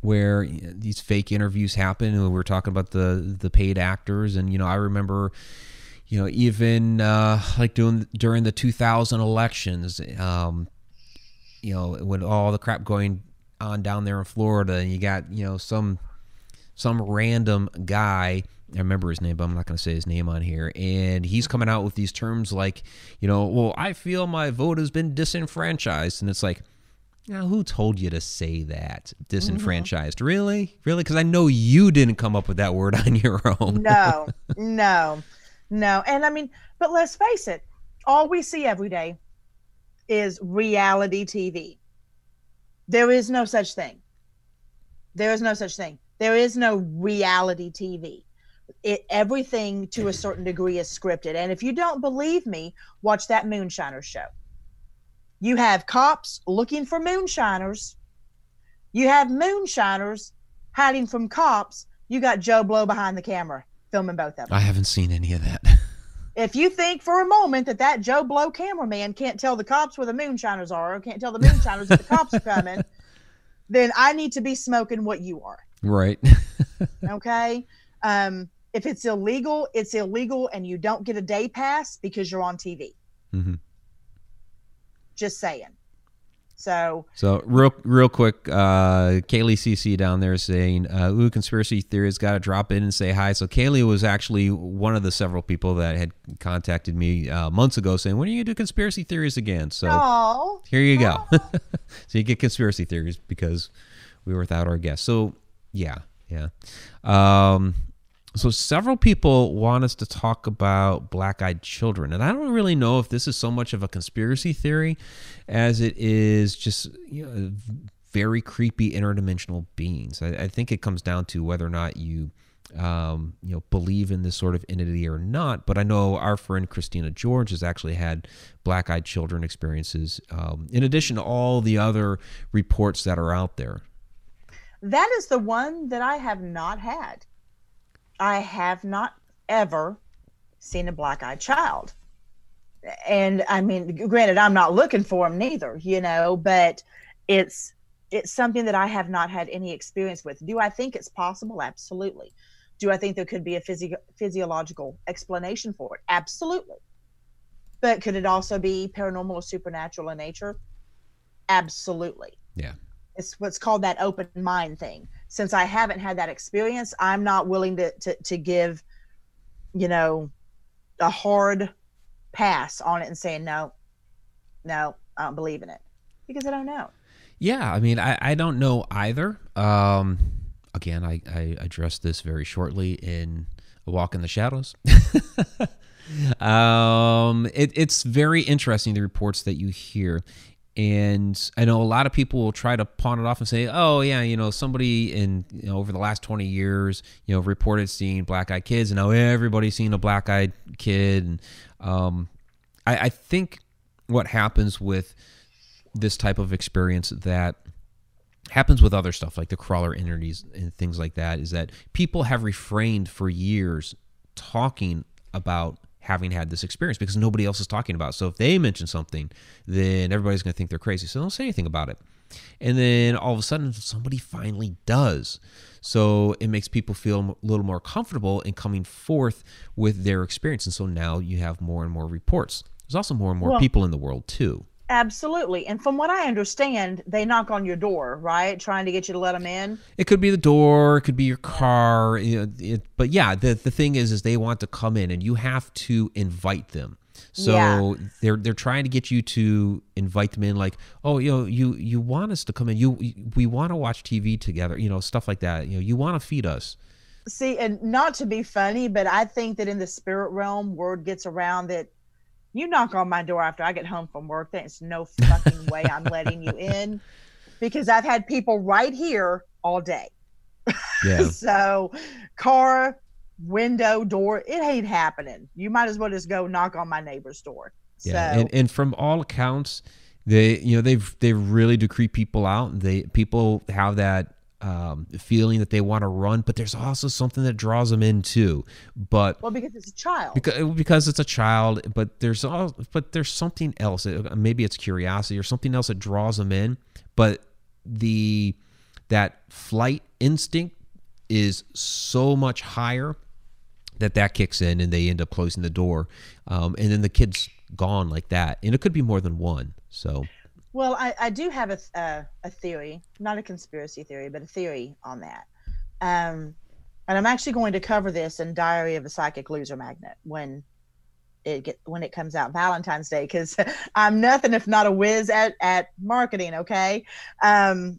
where these fake interviews happen, and we are talking about the the paid actors, and you know, I remember, you know, even uh, like doing during the 2000 elections, um, you know, with all the crap going on down there in Florida, and you got you know some some random guy I remember his name, but I'm not going to say his name on here. And he's coming out with these terms like, you know, well, I feel my vote has been disenfranchised. And it's like, now, who told you to say that? Disenfranchised? Mm-hmm. Really? Really? Because I know you didn't come up with that word on your own. no, no, no. And I mean, but let's face it, all we see every day is reality TV. There is no such thing. There is no such thing. There is no reality TV it everything to a certain degree is scripted. And if you don't believe me, watch that moonshiner show. You have cops looking for moonshiners. You have moonshiners hiding from cops. You got Joe Blow behind the camera filming both of them. I haven't seen any of that. if you think for a moment that that Joe Blow cameraman can't tell the cops where the moonshiners are, or can't tell the moonshiners that the cops are coming, then I need to be smoking what you are. Right. okay. Um, if it's illegal, it's illegal, and you don't get a day pass because you're on TV. Mm-hmm. Just saying. So, so real, real quick, uh, Kaylee CC down there saying, uh, "Ooh, conspiracy theories got to drop in and say hi." So Kaylee was actually one of the several people that had contacted me uh, months ago saying, "When are you gonna do conspiracy theories again?" So Aww. here you go. so you get conspiracy theories because we were without our guest. So yeah, yeah. Um, so several people want us to talk about black-eyed children and i don't really know if this is so much of a conspiracy theory as it is just you know, very creepy interdimensional beings. I, I, think it comes down to whether or not you um, you know believe in this sort of entity or not but i know our friend christina george has actually had black-eyed children experiences um, in addition to all the other reports that are out there. That is the one that i have not had I have not ever seen a black eyed child. And I mean, granted, I'm not looking for them neither, you know, but it's it's something that I have not had any experience with. Do I think it's possible? Absolutely. Do I think there could be a physio- physiological explanation for it? Absolutely. But could it also be paranormal or supernatural in nature? Absolutely. Yeah. It's what's called that open mind thing. Since I haven't had that experience, I'm not willing to to, to give, you know, a hard pass on it and saying no, no, I don't believe in it because I don't know. Yeah, I mean, I, I don't know either. Um, again, I, I addressed this very shortly in A Walk in the Shadows. um, it, it's very interesting, the reports that you hear. And I know a lot of people will try to pawn it off and say, "Oh, yeah, you know, somebody in you know, over the last twenty years, you know, reported seeing black-eyed kids, and now everybody's seen a black-eyed kid." And um, I, I think what happens with this type of experience that happens with other stuff like the crawler entities and things like that is that people have refrained for years talking about having had this experience because nobody else is talking about it. So if they mention something, then everybody's going to think they're crazy. So don't say anything about it. And then all of a sudden, somebody finally does. So it makes people feel a little more comfortable in coming forth with their experience. And so now you have more and more reports. There's also more and more Well- people in the world, too. Absolutely. And from what I understand, they knock on your door, right? Trying to get you to let them in. It could be the door, it could be your car, know, it, but yeah, the the thing is, is they want to come in, and you have to invite them. So Yeah. they're they're trying to get you to invite them in, like, oh, you know, you you want us to come in, you we want to watch TV together, you know, stuff like that. You know, you want to feed us. See, and not to be funny, but I think that in the spirit realm, word gets around that you knock on my door after I get home from work. There's no fucking way I'm letting you in because I've had people right here all day. Yeah, So, car, window, door, it ain't happening. You might as well just go knock on my neighbor's door. yeah, So, and and from all accounts, they you know they've they really do creep people out. They people have that um, feeling that they want to run, but there's also something that draws them in too. But well, because it's a child. because because it's a child but there's all but there's something else maybe it's curiosity or something else that draws them in but the that flight instinct is so much higher that that kicks in and they end up closing the door um, and then the kid's gone like that and it could be more than one so Well, I, I do have a, uh, a theory, not a conspiracy theory, but a theory on that. Um, and I'm actually going to cover this in Diary of a Psychic Loser Magnet when it get when it comes out Valentine's Day because I'm nothing if not a whiz at at marketing. Okay, um,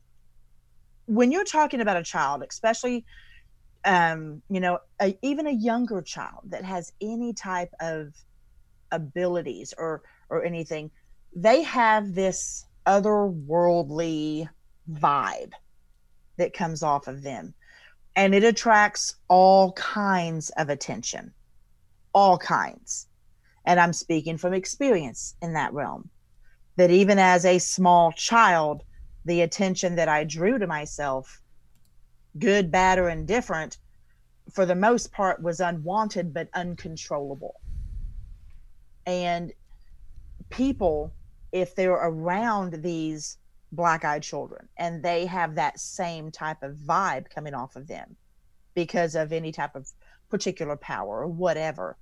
when you're talking about a child, especially um, you know, a, even a younger child that has any type of abilities or or anything, they have this otherworldly vibe that comes off of them. And it attracts all kinds of attention. All kinds. And i'm speaking from experience in that realm. That even as a small child the attention that i drew to myself good bad or indifferent for the most part was unwanted but uncontrollable. And people if they're around these black-eyed children and they have that same type of vibe coming off of them because of any type of particular power or whatever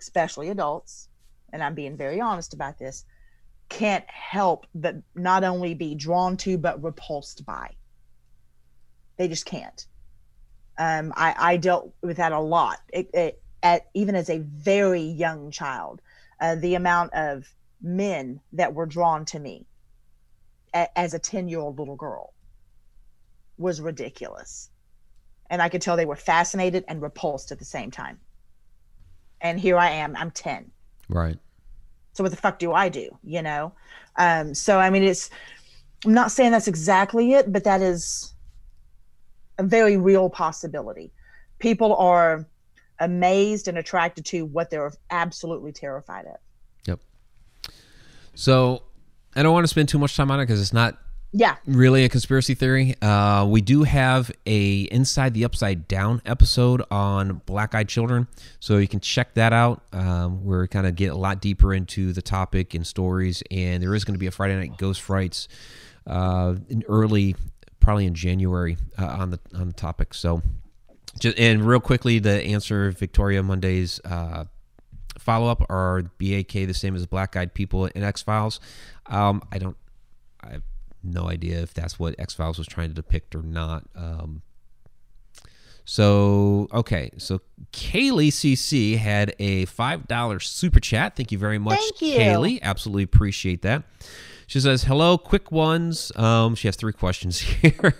especially adults and i'm being very honest about this can't help but not only be drawn to but repulsed by. They just can't. Um, I, I dealt with that a lot. It, it, at even as a very young child uh, the amount of men that were drawn to me a, as a 10 year old little girl was ridiculous. And i could tell they were fascinated and repulsed at the same time. And here i am i'm 10 right. So what the fuck do i do you know? Um so i mean it's i'm not saying that's exactly it but that is a very real possibility. People are amazed and attracted to what they're absolutely terrified of so i don't want to spend too much time on it because it's not yeah really a conspiracy theory. Uh, we do have a Inside the Upside Down episode on black-eyed children, so you can check that out. Um, we're kind of get a lot deeper into the topic and stories, and there is going to be a Friday Night Ghost Frights uh, in early, probably in January uh, on the on the topic. So, just, and real quickly, the answer Victoria Monday's uh, follow up are BAK the same as Black Eyed People in X Files? Um, I don't. I have no idea if that's what X Files was trying to depict or not. Um, so okay, so Kaylee CC had a five dollar super chat. Thank you very much, you. Kaylee. Absolutely appreciate that. She says, "Hello, quick ones." Um, she has three questions here.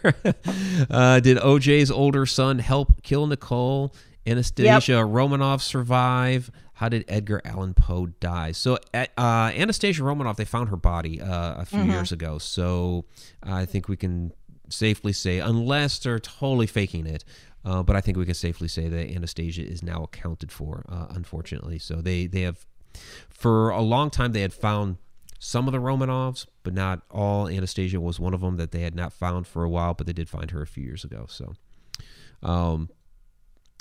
uh, did OJ's older son help kill Nicole? Anastasia Romanov survive? How did Edgar Allan Poe die? So, uh, Anastasia Romanoff, they found her body uh, a few Mm-hmm. years ago. So, I think we can safely say, unless they're totally faking it, uh, but I think we can safely say that Anastasia is now accounted for, uh, unfortunately. So, they they have, for a long time, they had found some of the Romanovs, but not all. Anastasia was one of them that they had not found for a while, but they did find her a few years ago. So, um,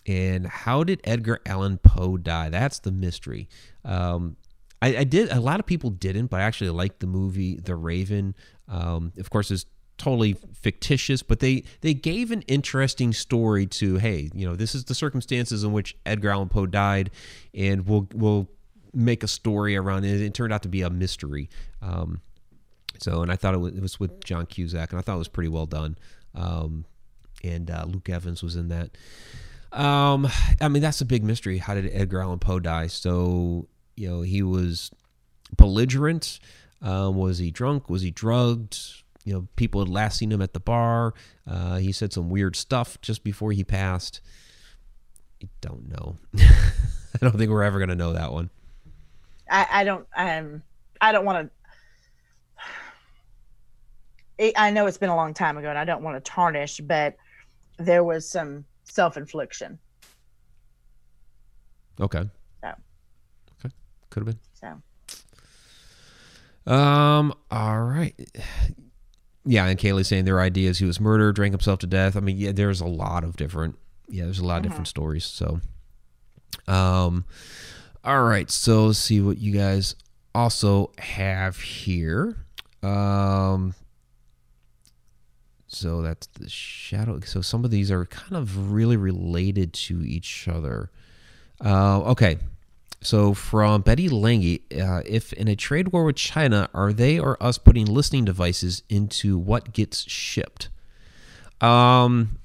and how did Edgar Allan Poe die? That's the mystery. Um, I, I did. A lot of people didn't, but I actually liked the movie The Raven. Um, of course, it's totally fictitious, but they they gave an interesting story to. Hey, you know, this is the circumstances in which Edgar Allan Poe died, and we'll we'll make a story around it. It turned out to be a mystery. Um, so, and I thought it was, it was with John Cusack, and I thought it was pretty well done. Um, and uh, Luke Evans was in that. Um, I mean, that's a big mystery. How did Edgar Allan Poe die? So, you know, he was belligerent. Um, was he drunk? Was he drugged? You know, people had last seen him at the bar. Uh, he said some weird stuff just before he passed. I don't know. I don't think we're ever going to know that one. I, I don't um I don't want to I know it's been a long time ago and I don't want to tarnish, but there was some self infliction. Okay. So. Okay. Could have been. So. Um. All right. Yeah, and Kaylee saying their ideas he was murdered, drank himself to death. I mean, yeah, there's a lot of different. Yeah, there's a lot of different stories. So, um, all right. So let's see what you guys also have here. Um. So that's the shadow. So some of these are kind of really related to each other. Uh, okay. So from Betty Lange, uh, if in a trade war with China, are they or us putting listening devices into what gets shipped? Um,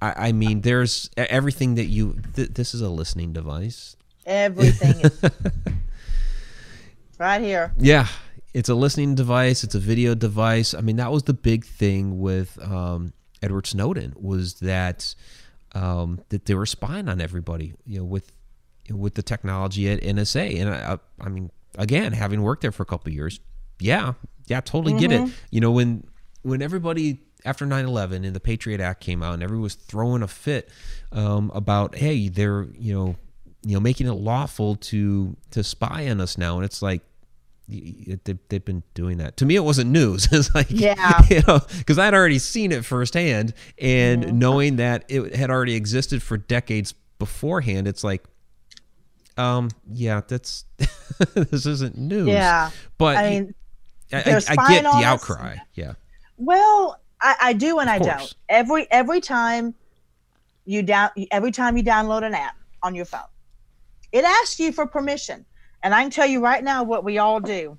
I, I mean, there's everything that you. Th- this is a listening device. everything is right here. Yeah, it's a listening device. It's a video device. I mean, that was the big thing with um, Edward Snowden was that um, that they were spying on everybody. You know, with with the technology at NSA, and I, I mean, again, having worked there for a couple of years, yeah, yeah, totally get it. You know, when when everybody after 9-11 and the Patriot Act came out and everyone was throwing a fit um, about, hey, they're you know you know making it lawful to to spy on us now, and it's like they've been doing that. To me, it wasn't news. it's like, Yeah. you know, because I'd already seen it firsthand, and knowing that it had already existed for decades beforehand, it's like, um, yeah, that's this isn't news. Yeah. but I mean, I, I, I get the outcry. Yeah, Well, I, I do and I course. don't. Every every time you down every time you download an app on your phone, it asks you for permission. And I can tell you right now what we all do.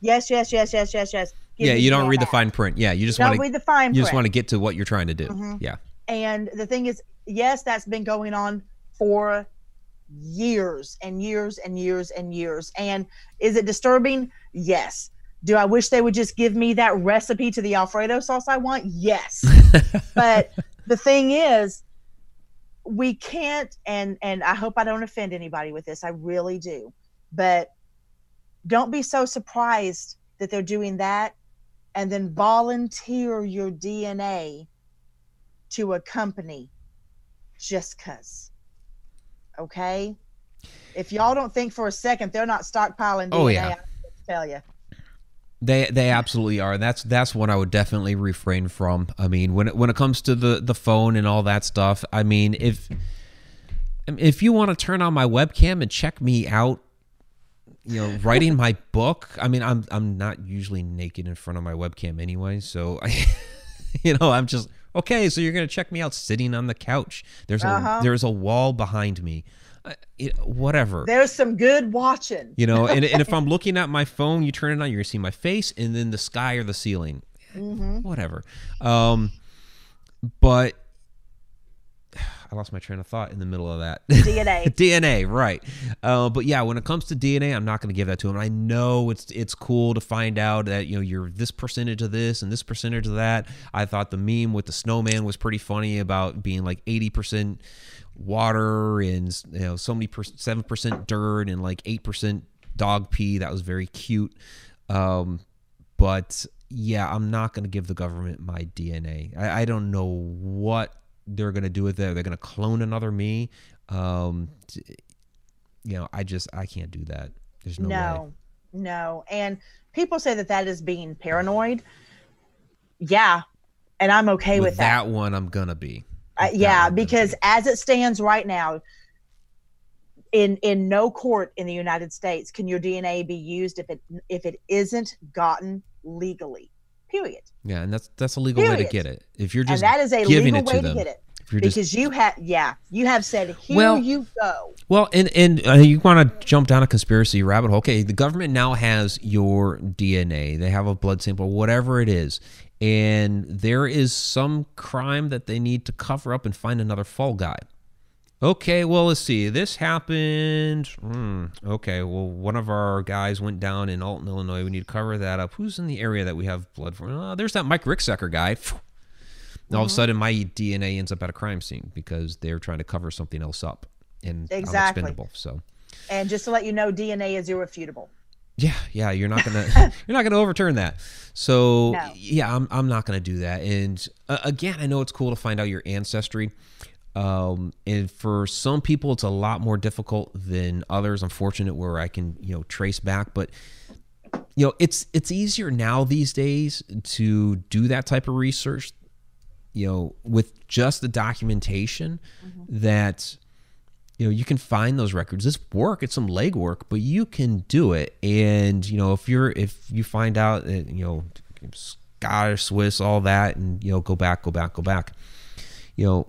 Yes, yes, yes, yes, yes, yes. Give yeah. You don't read the fine print. Yeah, you just want to. read the fine Print. You just want to get to what you're trying to do. Mhm. Yeah. And the thing is, yes, that's been going on for years and years and years and years. And is it disturbing? Yes. Do I wish they would just give me that recipe to the Alfredo sauce I want? Yes. but the thing is, we can't and and I hope I don't offend anybody with this. I really do. But don't be so surprised that they're doing that and then volunteer your DNA to a company just cuz. Okay? If y'all don't think for a second they're not stockpiling DNA, Oh, yeah. I tell you. They they absolutely are. That's that's what I would definitely refrain from. I mean, when it, when it comes to the the phone and all that stuff, I mean, if if you want to turn on my webcam and check me out, you know, writing my book. I mean, I'm I'm not usually naked in front of my webcam anyway, so I, you know, I'm just okay. So you're gonna check me out sitting on the couch. There's a Uh-huh. there's a wall behind me. Uh, it, whatever. There's some good watching. You know, and, and if I'm looking at my phone, you turn it on, you're gonna see my face and then the sky or the ceiling. Mm-hmm. Whatever. Um, but I lost my train of thought in the middle of that. DNA. DNA, right? Uh, but yeah, when it comes to DNA, I'm not going to give that to him. I know it's it's cool to find out that you know you're this percentage of this and this percentage of that. I thought the meme with the snowman was pretty funny about being like 80 percent water and you know so many seven percent dirt and like eight percent dog pee. That was very cute. Um, but yeah, I'm not going to give the government my DNA. I, I don't know what they're going to do with it. They're going to clone another me. Um, you know, I just I can't do that. There's no, way. no, no. And people say that that is being paranoid. Yeah, and I'm okay with, With that. that one, I'm gonna be. Uh, yeah, one, I'm gonna because be. as it stands right now, in in no court in the United States can your DNA be used if it if it isn't gotten legally. Period. yeah, and that's that's a legal way to get it. If you're And just that is a giving legal it to way them, to get it. if you're just Because you have yeah, you have said here Well- you go. Well, and and uh, you want to jump down a conspiracy rabbit hole? Okay, the government now has your DNA. They have a blood sample, whatever it is, and there is some crime that they need to cover up and find another fall guy. Okay, well, let's see. This happened. hmm, okay, well, one of our guys went down in Alton, Illinois. We need to cover that up. Who's in the area that we have blood for? Oh, there's that Mike Ricksecker guy. All of a sudden, my DNA ends up at a crime scene because they're trying to cover something else up, and I'm Exactly. expendable. So, And just to let you know, DNA is irrefutable. yeah, yeah, you're not gonna you're not gonna overturn that. So, No. yeah, I'm I'm not gonna do that. And uh, again, I know it's cool to find out your ancestry. Um, and for some people, it's a lot more difficult than others. I'm fortunate where I can, you know, trace back, but you know, it's it's easier now these days to do that type of research. You know, with just the documentation that you know you can find those records. It's work, it's some legwork, but you can do it. And you know, if you're if you find out that you know Scottish, Swiss, all that, and you know, go back, go back, go back. You know,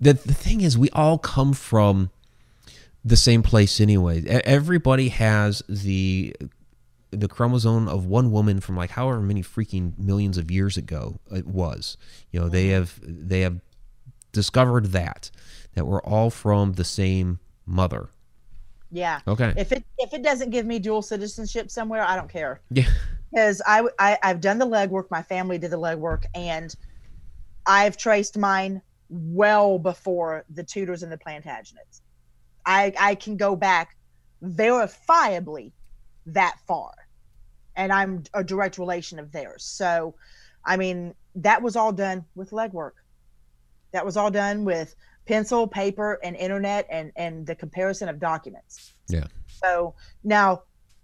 the the thing is, we all come from the same place anyway. Everybody has the the chromosome of one woman from like however many freaking millions of years ago it was. You know, they have they have discovered that that we're all from the same mother. Yeah. Okay. If it if it doesn't give me dual citizenship somewhere, I don't care. Yeah. because I, I I've done the legwork. My family did the legwork, and I've traced mine well before the Tudors and the Plantagenets. I I can go back verifiably that far, and I'm a direct relation of theirs. So, I mean, that was all done with legwork. That was all done with pencil, paper, and internet, and and the comparison of documents. Yeah. So now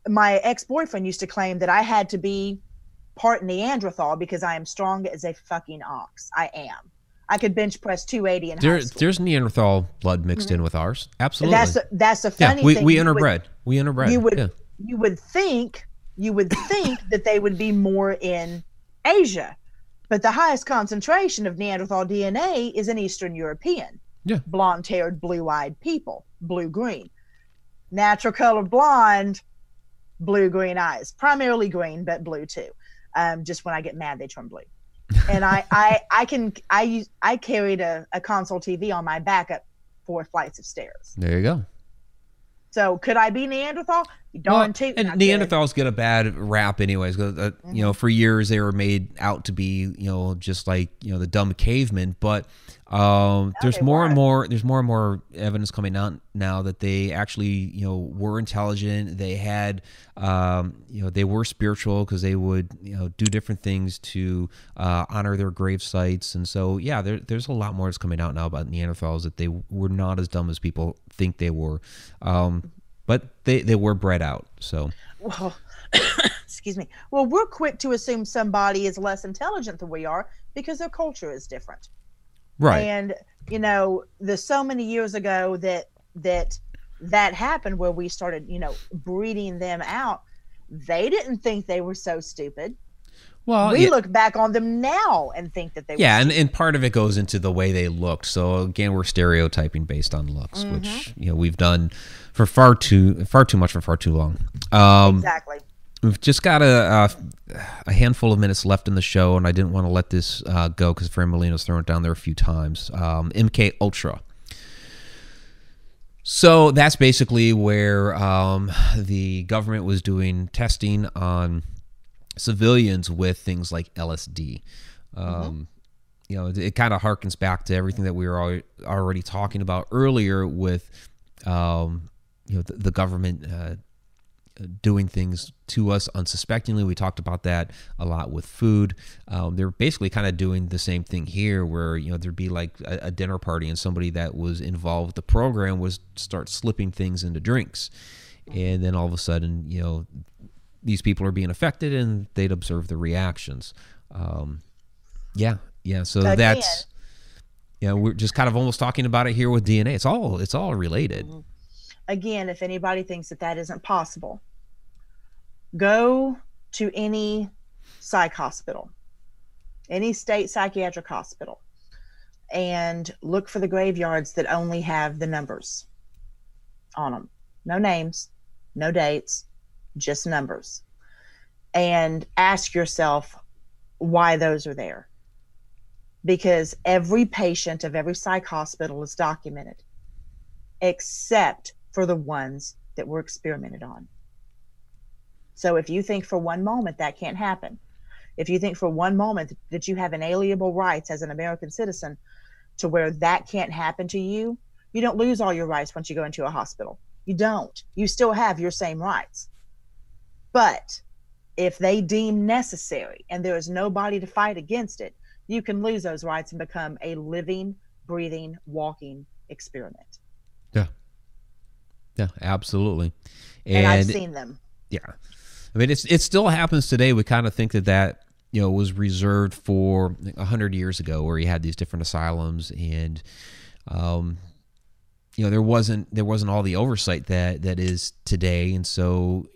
my ex-boyfriend used to claim that I had to be part Neanderthal because I am strong as a fucking ox. I am. I could bench press 280 in high There, there's Neanderthal blood mixed in with ours. Absolutely. That's the, that's yeah, funny we, thing. we You would- interbred. we interbred. you would yeah. you would think you would think that they would be more in Asia, but the highest concentration of Neanderthal DNA is in Eastern European. Yeah. Blonde-haired, blue-eyed people, blue-green, natural color blonde, blue-green eyes, primarily green but blue too. Um, just when I get mad, they turn blue. And I, I, I can, I use, I carried a, a console TV on my back up four flights of stairs. There you go. So could I be Neanderthal? Darn Well, tootin' and. Neanderthals get a bad rap, anyways. 'cause, Uh, You know, for years they were made out to be, you know, just like you know the dumb cavemen. But um, there's more and more. There's more and more evidence coming out now that they actually, you know, were intelligent. They had, um, you know, they were spiritual because they would, you know, do different things to uh, honor their grave sites. And so, yeah, there, there's a lot more that's coming out now about Neanderthals that they were not as dumb as people think they were. Um, but they, they were bred out. So well, excuse me. Well, we're quick to assume somebody is less intelligent than we are because their culture is different. Right, And you know, there's so many years ago that that that happened where we started, you know, breeding them out, they didn't think they were so stupid. Well, we yeah, look back on them now and think that they yeah were and, and part of it goes into the way they looked. So again, we're stereotyping based on looks, Mm-hmm. which you know we've done for far too far too much for far too long. Um, exactly. We've just got a, a a handful of minutes left in the show, and I didn't want to let this uh, go because Fran Molino's thrown it down there a few times. Um, MK Ultra. So that's basically where um, the government was doing testing on civilians with things like LSD. Um, You know, it, it kind of harkens back to everything that we were al- already talking about earlier with, um, you know, the, the government uh, doing things to us unsuspectingly. We talked about that a lot with food. Um, they're basically kind of doing the same thing here, where you know there'd be like a, a dinner party and somebody that was involved with the program was start slipping things into drinks, and then all of a sudden, you know, these people are being affected and they'd observe the reactions. Um, yeah, yeah. So Again. that's. Yeah, we're just kind of almost talking about it here with DNA. It's all it's all related. Again, if anybody thinks that that isn't possible, go to any psych hospital, any state psychiatric hospital, and look for the graveyards that only have the numbers on them. No names, no dates, just numbers. And ask yourself why those are there. Because every patient of every psych hospital is documented, except for the ones that were experimented on. So if you think for one moment that can't happen, if you think for one moment that you have inalienable rights as an American citizen to where that can't happen to you, you don't lose all your rights once you go into a hospital. You don't. You still have your same rights. But if they deem necessary and there is nobody to fight against it, you can lose those rights and become a living, breathing, walking experiment. Yeah. Yeah, absolutely. And, And, I've seen them. yeah, I mean, it's it still happens today. We kind of think that that you know was reserved for a hundred years ago, where you had these different asylums, and um, you know there wasn't there wasn't all the oversight that that is today, and so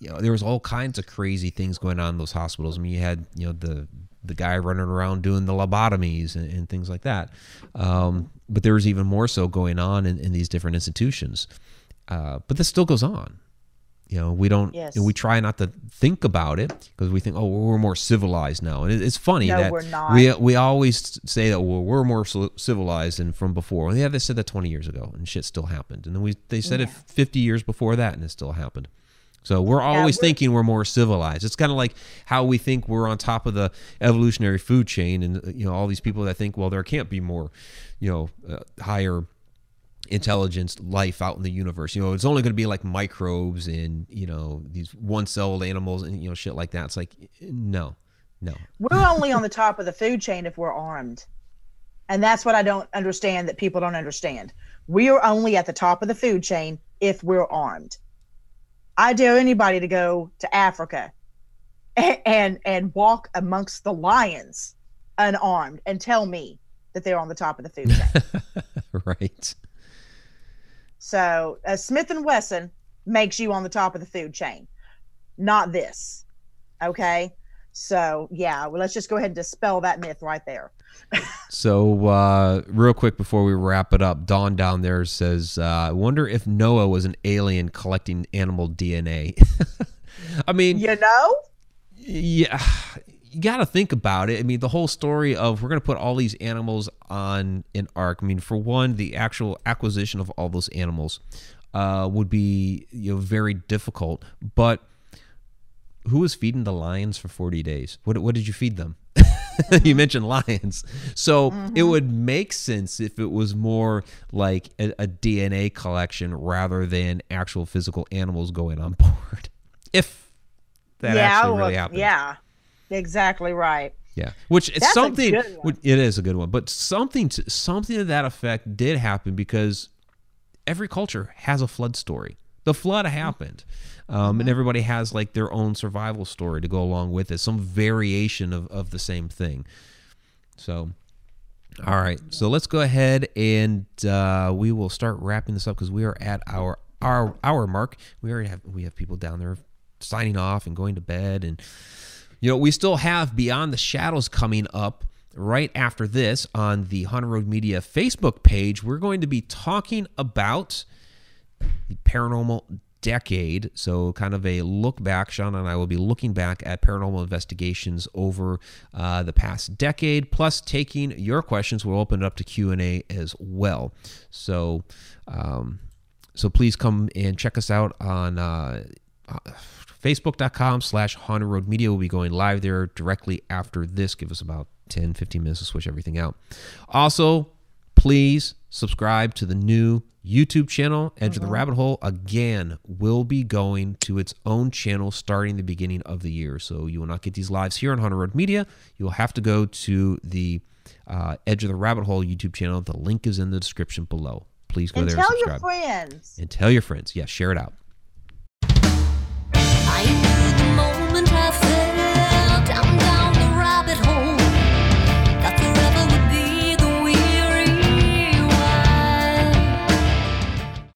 you know there was all kinds of crazy things going on in those hospitals. I mean, you had you know the the guy running around doing the lobotomies and, and things like that. Um, but there was even more so going on in, in these different institutions. Uh, but this still goes on. You know, we don't. Yes. we try not to think about it because we think, oh, we're more civilized now, and it, it's funny No, that we're not. we we always say that well, we're more civilized than from before. Well, yeah, they said that 20 years ago, and shit still happened, and then we they said it 50 years before that, and it still happened. So we're always we're- thinking we're more civilized. It's kind of like how we think we're on top of the evolutionary food chain, and uh, you know all these people that think, well, there can't be more, you know, uh, higher intelligence life out in the universe. You know, it's only going to be like microbes and you know these one-celled animals and you know shit like that. It's like no, no. We're only on the top of the food chain if we're armed. And that's what I don't understand that people don't understand. We are only at the top of the food chain if we're armed. I dare anybody to go to Africa and and, and walk amongst the lions unarmed and tell me that they're on the top of the food chain. right. So uh, Smith and Wesson makes you on the top of the food chain, not this. Okay. So yeah, well, let's just go ahead and dispel that myth right there. So, uh, real quick before we wrap it up, Dawn down there says, uh, "I wonder if Noah was an alien collecting animal DNA." I mean, You know? yeah, you got to think about it. I mean, the whole story of we're going to put all these animals on an ark. I mean, for one, the actual acquisition of all those animals uh, would be you know very difficult. But who was feeding the lions for forty days? What what did you feed them? you mentioned lions, so it would make sense if it was more like a, a DNA collection rather than actual physical animals going on board. If that actually really well, happened. Yeah, exactly right. Yeah, which it's That's a something. good one. which- It is a good one, but something to, something to that effect did happen because every culture has a flood story. The flood happened, um, and everybody has like their own survival story to go along with it. Some variation of, of the same thing. So, All right, so let's go ahead and uh, we will start wrapping this up because we are at our our hour mark. We already have we have people down there signing off and going to bed, and you know we still have Beyond the Shadows coming up right after this on the Haunted Road Media Facebook page. We're going to be talking about the paranormal decade. So, kind of a look back. Sean and I will be looking back at paranormal investigations over uh, the past decade, plus taking your questions. We'll open it up to Q and A as well. So, um, so please come and check us out on. Uh, Facebook.com slash Haunted Road Media will be going live there directly after this. Give us about 10, 15 minutes to switch everything out. Also, please subscribe to the new YouTube channel, Edge of the Rabbit Hole, again, will be going to its own channel starting the beginning of the year. So you will not get these lives here on Haunted Road Media. You will have to go to the uh, Edge of the Rabbit Hole YouTube channel. The link is in the description below. Please go and there tell and tell your friends. and tell your friends. Yes, share it out. moment I felt I'm